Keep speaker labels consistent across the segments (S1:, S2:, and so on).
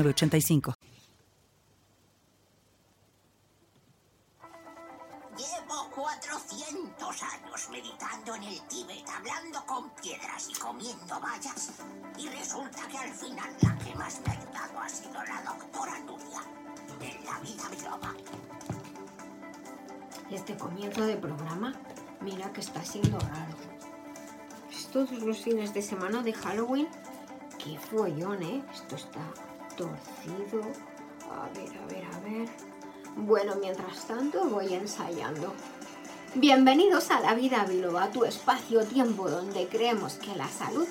S1: 85
S2: Llevo 400 años meditando en el Tíbet, hablando con piedras y comiendo bayas. Y resulta que al final la que más me ha ayudado ha sido la doctora Nuria, en la vida biloba.
S3: Este comienzo de programa, mira que está siendo raro. Todos los fines de semana de Halloween, qué follón, ¿eh? Esto está torcido. A ver, a ver, a ver. Bueno, mientras tanto voy ensayando. Bienvenidos a La Vida Biloba, tu espacio-tiempo donde creemos que la salud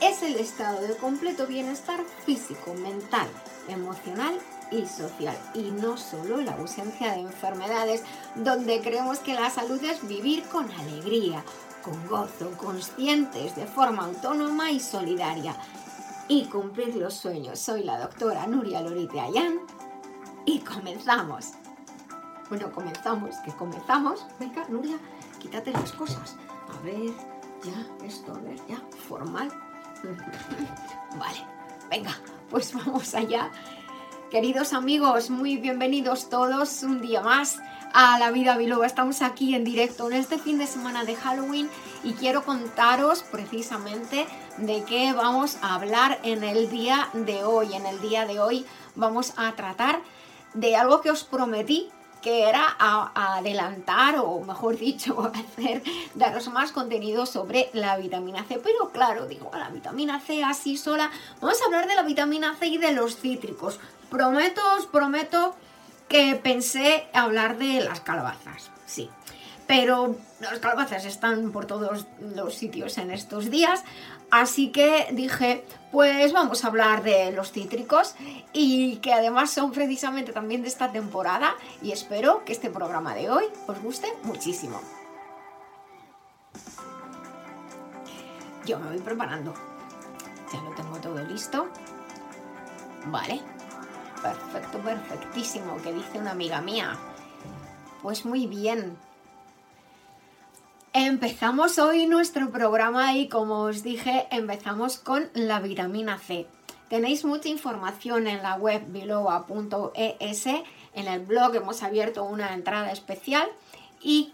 S3: es el estado de completo bienestar físico, mental, emocional y social. Y no solo la ausencia de enfermedades, donde creemos que la salud es vivir con alegría, con gozo, conscientes, de forma autónoma y solidaria y cumplir los sueños. Soy la doctora Nuria Lorite Ayán y comenzamos. Bueno, comenzamos, que comenzamos. Venga, Nuria, quítate las cosas. A ver, ya, esto, a ver, ya, formal. vale, venga, pues vamos allá. Queridos amigos, muy bienvenidos todos un día más a La Vida Biloba. Estamos aquí en directo en este fin de semana de Halloween y quiero contaros precisamente de qué vamos a hablar en el día de hoy. En el día de hoy vamos a tratar de algo que os prometí que era adelantar o mejor dicho hacer daros más contenido sobre la vitamina C pero claro digo la vitamina C así sola vamos a hablar de la vitamina C y de los cítricos prometo os prometo que pensé hablar de las calabazas, sí. Pero las calabazas están por todos los sitios en estos días, así que dije, pues vamos a hablar de los cítricos y que además son precisamente también de esta temporada y espero que este programa de hoy os guste muchísimo. Yo me voy preparando. Ya lo tengo todo listo. Vale, Perfecto, perfectísimo, que dice una amiga mía. Pues muy bien. Empezamos hoy nuestro programa y como os dije, empezamos con la vitamina C. Tenéis mucha información en la web biloba.es. En el blog hemos abierto una entrada especial y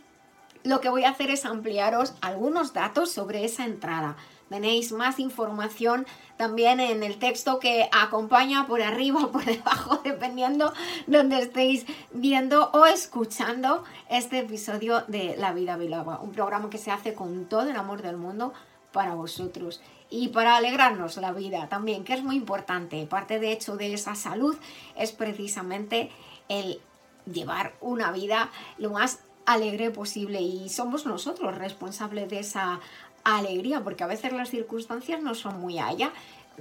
S3: lo que voy a hacer es ampliaros algunos datos sobre esa entrada. Tenéis más información también en el texto que acompaña por arriba o por debajo, dependiendo donde estéis viendo o escuchando este episodio de La Vida Biloba, un programa que se hace con todo el amor del mundo para vosotros y para alegrarnos la vida también, que es muy importante. Parte de hecho de esa salud es precisamente el llevar una vida lo más alegre posible y somos nosotros responsables de esa alegría, porque a veces las circunstancias no son muy allá.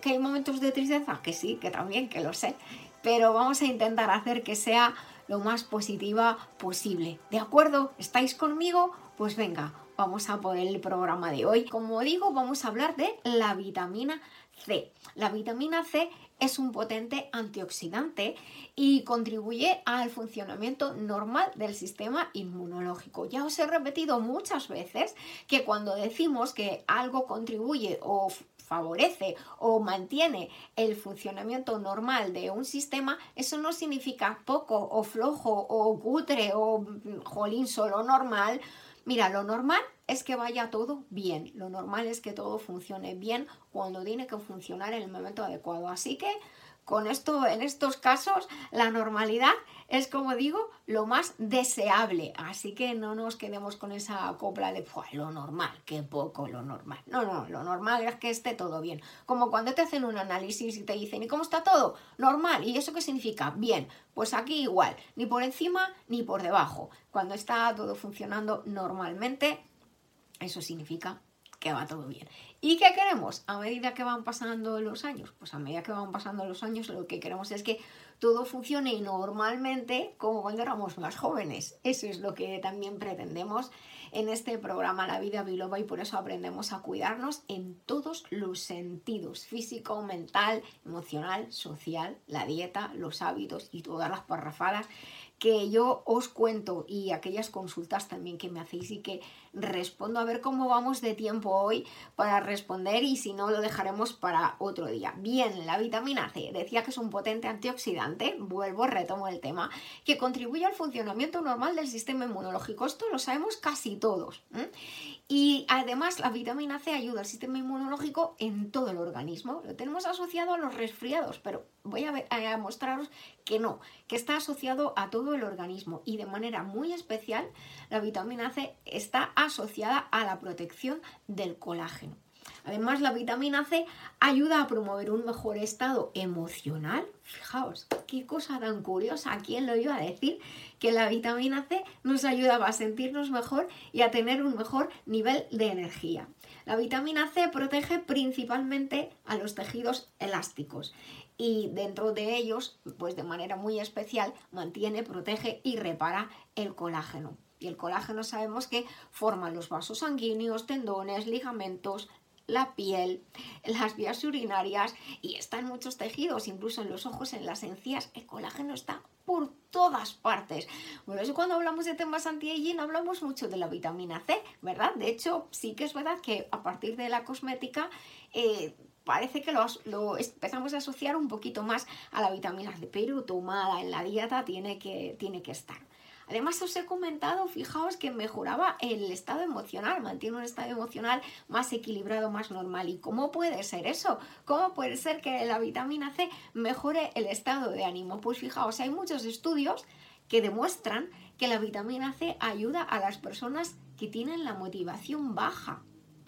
S3: Que hay momentos de tristeza, que sí, que también, que lo sé, pero vamos a intentar hacer que sea lo más positiva posible. ¿De acuerdo? ¿Estáis conmigo? Pues venga, vamos a poner el programa de hoy. Como digo, vamos a hablar de la vitamina C. La vitamina C es un potente antioxidante y contribuye al funcionamiento normal del sistema inmunológico. Ya os he repetido muchas veces que cuando decimos que algo contribuye o favorece o mantiene el funcionamiento normal de un sistema, eso no significa poco o flojo o cutre o mm, jolín solo normal. Mira, lo normal es que vaya todo bien. Lo normal es que todo funcione bien cuando tiene que funcionar en el momento adecuado. Así que con esto, en estos casos, la normalidad es, como digo, lo más deseable. Así que no nos quedemos con esa copla de lo normal, qué poco lo normal. No, no, lo normal es que esté todo bien. Como cuando te hacen un análisis y te dicen, ¿y cómo está todo? Normal. ¿Y eso qué significa? Bien. Pues aquí igual, ni por encima ni por debajo. Cuando está todo funcionando normalmente, eso significa que va todo bien. ¿Y qué queremos? A medida que van pasando los años, pues a medida que van pasando los años lo que queremos es que todo funcione normalmente como cuando éramos más jóvenes. Eso es lo que también pretendemos en este programa La Vida Biloba y por eso aprendemos a cuidarnos en todos los sentidos, físico, mental, emocional, social, la dieta, los hábitos y todas las parrafadas que yo os cuento y aquellas consultas también que me hacéis y que respondo a ver cómo vamos de tiempo hoy para responder y si no lo dejaremos para otro día. Bien, la vitamina C, decía que es un potente antioxidante, vuelvo, retomo el tema, que contribuye al funcionamiento normal del sistema inmunológico. Esto lo sabemos casi todos. Y además la vitamina C ayuda al sistema inmunológico en todo el organismo. Lo tenemos asociado a los resfriados, pero voy a, mostraros que no, que está asociado a todo el organismo y de manera muy especial la vitamina C está asociada a la protección del colágeno. Además, la vitamina C ayuda a promover un mejor estado emocional. Fijaos, qué cosa tan curiosa. ¿Quién lo iba a decir? Que la vitamina C nos ayudaba a sentirnos mejor y a tener un mejor nivel de energía. La vitamina C protege principalmente a los tejidos elásticos y dentro de ellos, pues de manera muy especial, mantiene, protege y repara el colágeno. Y el colágeno sabemos que forma los vasos sanguíneos, tendones, ligamentos, la piel, las vías urinarias y está en muchos tejidos, incluso en los ojos, en las encías. El colágeno está por todas partes. Bueno, eso cuando hablamos de temas anti-aging hablamos mucho de la vitamina C, ¿verdad? De hecho, sí que es verdad que a partir de la cosmética eh, parece que lo empezamos a asociar un poquito más a la vitamina C, pero tomada en la dieta tiene que, tiene que estar. Además, os he comentado, fijaos que mejoraba el estado emocional, mantiene un estado emocional más equilibrado, más normal. ¿Y cómo puede ser eso? ¿Cómo puede ser que la vitamina C mejore el estado de ánimo? Pues fijaos, hay muchos estudios que demuestran que la vitamina C ayuda a las personas que tienen la motivación baja.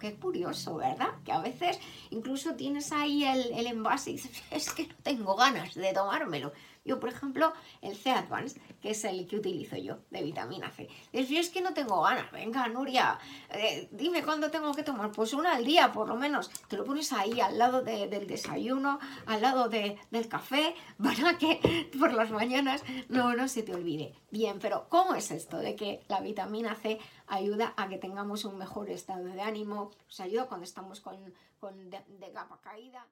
S3: Qué curioso, ¿verdad? Que a veces incluso tienes ahí el, envase y dices, es que no tengo ganas de tomármelo. Yo, por ejemplo, el C-Advance, que es el que utilizo yo, de vitamina C. Si es que no tengo ganas, venga, Nuria, eh, dime cuándo tengo que tomar. Pues una al día, por lo menos. Te lo pones ahí al lado del desayuno, al lado del café, para que por las mañanas no, no se te olvide. Bien, pero ¿cómo es esto de que la vitamina C ayuda a que tengamos un mejor estado de ánimo? Nos ayuda cuando estamos con, con de, de capa caída.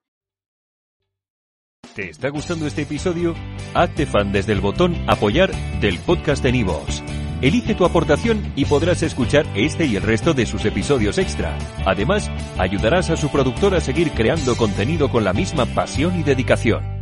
S4: ¿Te está gustando este episodio? Hazte fan desde el botón Apoyar del podcast de Nivos. Elige tu aportación y podrás escuchar este y el resto de sus episodios extra. Además, ayudarás a su productor a seguir creando contenido con la misma pasión y dedicación.